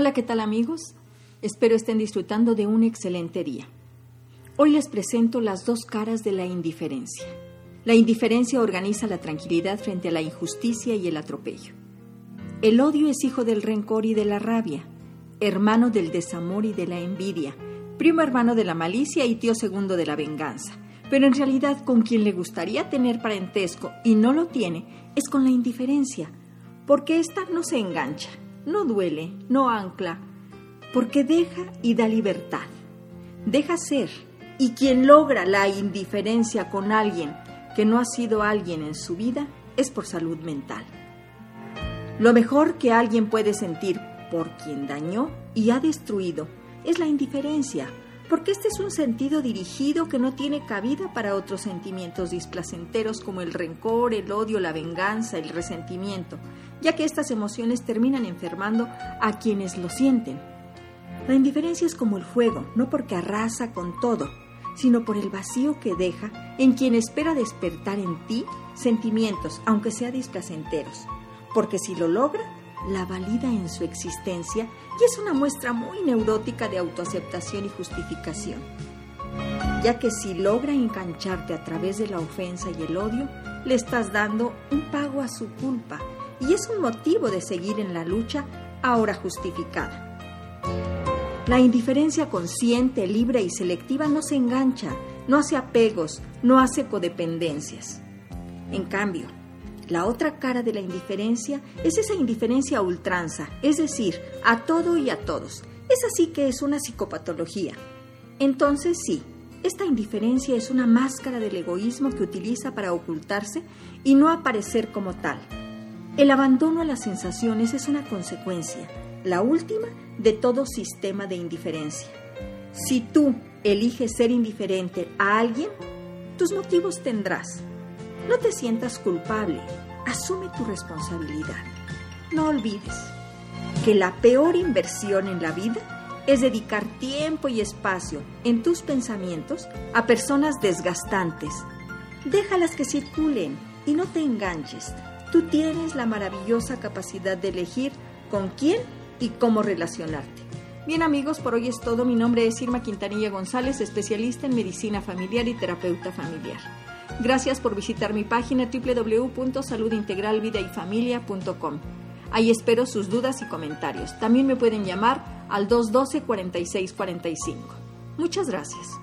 Hola, ¿qué tal amigos? Espero estén disfrutando de un excelente día. Hoy les presento las dos caras de la indiferencia. La indiferencia organiza la tranquilidad frente a la injusticia y el atropello. El odio es hijo del rencor y de la rabia, hermano del desamor y de la envidia, primo hermano de la malicia y tío segundo de la venganza. Pero en realidad con quien le gustaría tener parentesco y no lo tiene es con la indiferencia, porque ésta no se engancha, no duele, no ancla, porque deja y da libertad. Deja ser. Y quien logra la indiferencia con alguien que no ha sido alguien en su vida es por salud mental. Lo mejor que alguien puede sentir por quien dañó y ha destruido es la indiferencia, porque este es un sentido dirigido que no tiene cabida para otros sentimientos displacenteros como el rencor, el odio, la venganza, el resentimiento, ya que estas emociones terminan enfermando a quienes lo sienten. La indiferencia es como el fuego, no porque arrasa con todo, sino por el vacío que deja en quien espera despertar en ti sentimientos, aunque sea displacenteros, porque si lo logra, la valida en su existencia y es una muestra muy neurótica de autoaceptación y justificación. Ya que si logra engancharte a través de la ofensa y el odio, le estás dando un pago a su culpa y es un motivo de seguir en la lucha ahora justificada. La indiferencia consciente, libre y selectiva no se engancha, no hace apegos, no hace codependencias. En cambio, la otra cara de la indiferencia es esa indiferencia a ultranza, es decir, a todo y a todos. Es así que es una psicopatología. Entonces sí, esta indiferencia es una máscara del egoísmo que utiliza para ocultarse y no aparecer como tal. El abandono a las sensaciones es una consecuencia, la última de todo sistema de indiferencia. Si tú eliges ser indiferente a alguien, tus motivos tendrás. No te sientas culpable, asume tu responsabilidad. No olvides que la peor inversión en la vida es dedicar tiempo y espacio en tus pensamientos a personas desgastantes. Déjalas que circulen y no te enganches. Tú tienes la maravillosa capacidad de elegir con quién y cómo relacionarte. Bien amigos, por hoy es todo. Mi nombre es Irma Quintanilla González, especialista en medicina familiar y terapeuta familiar. Gracias por visitar mi página www.saludintegralvidayfamilia.com. Ahí espero sus dudas y comentarios. También me pueden llamar al 212-4645. Muchas gracias.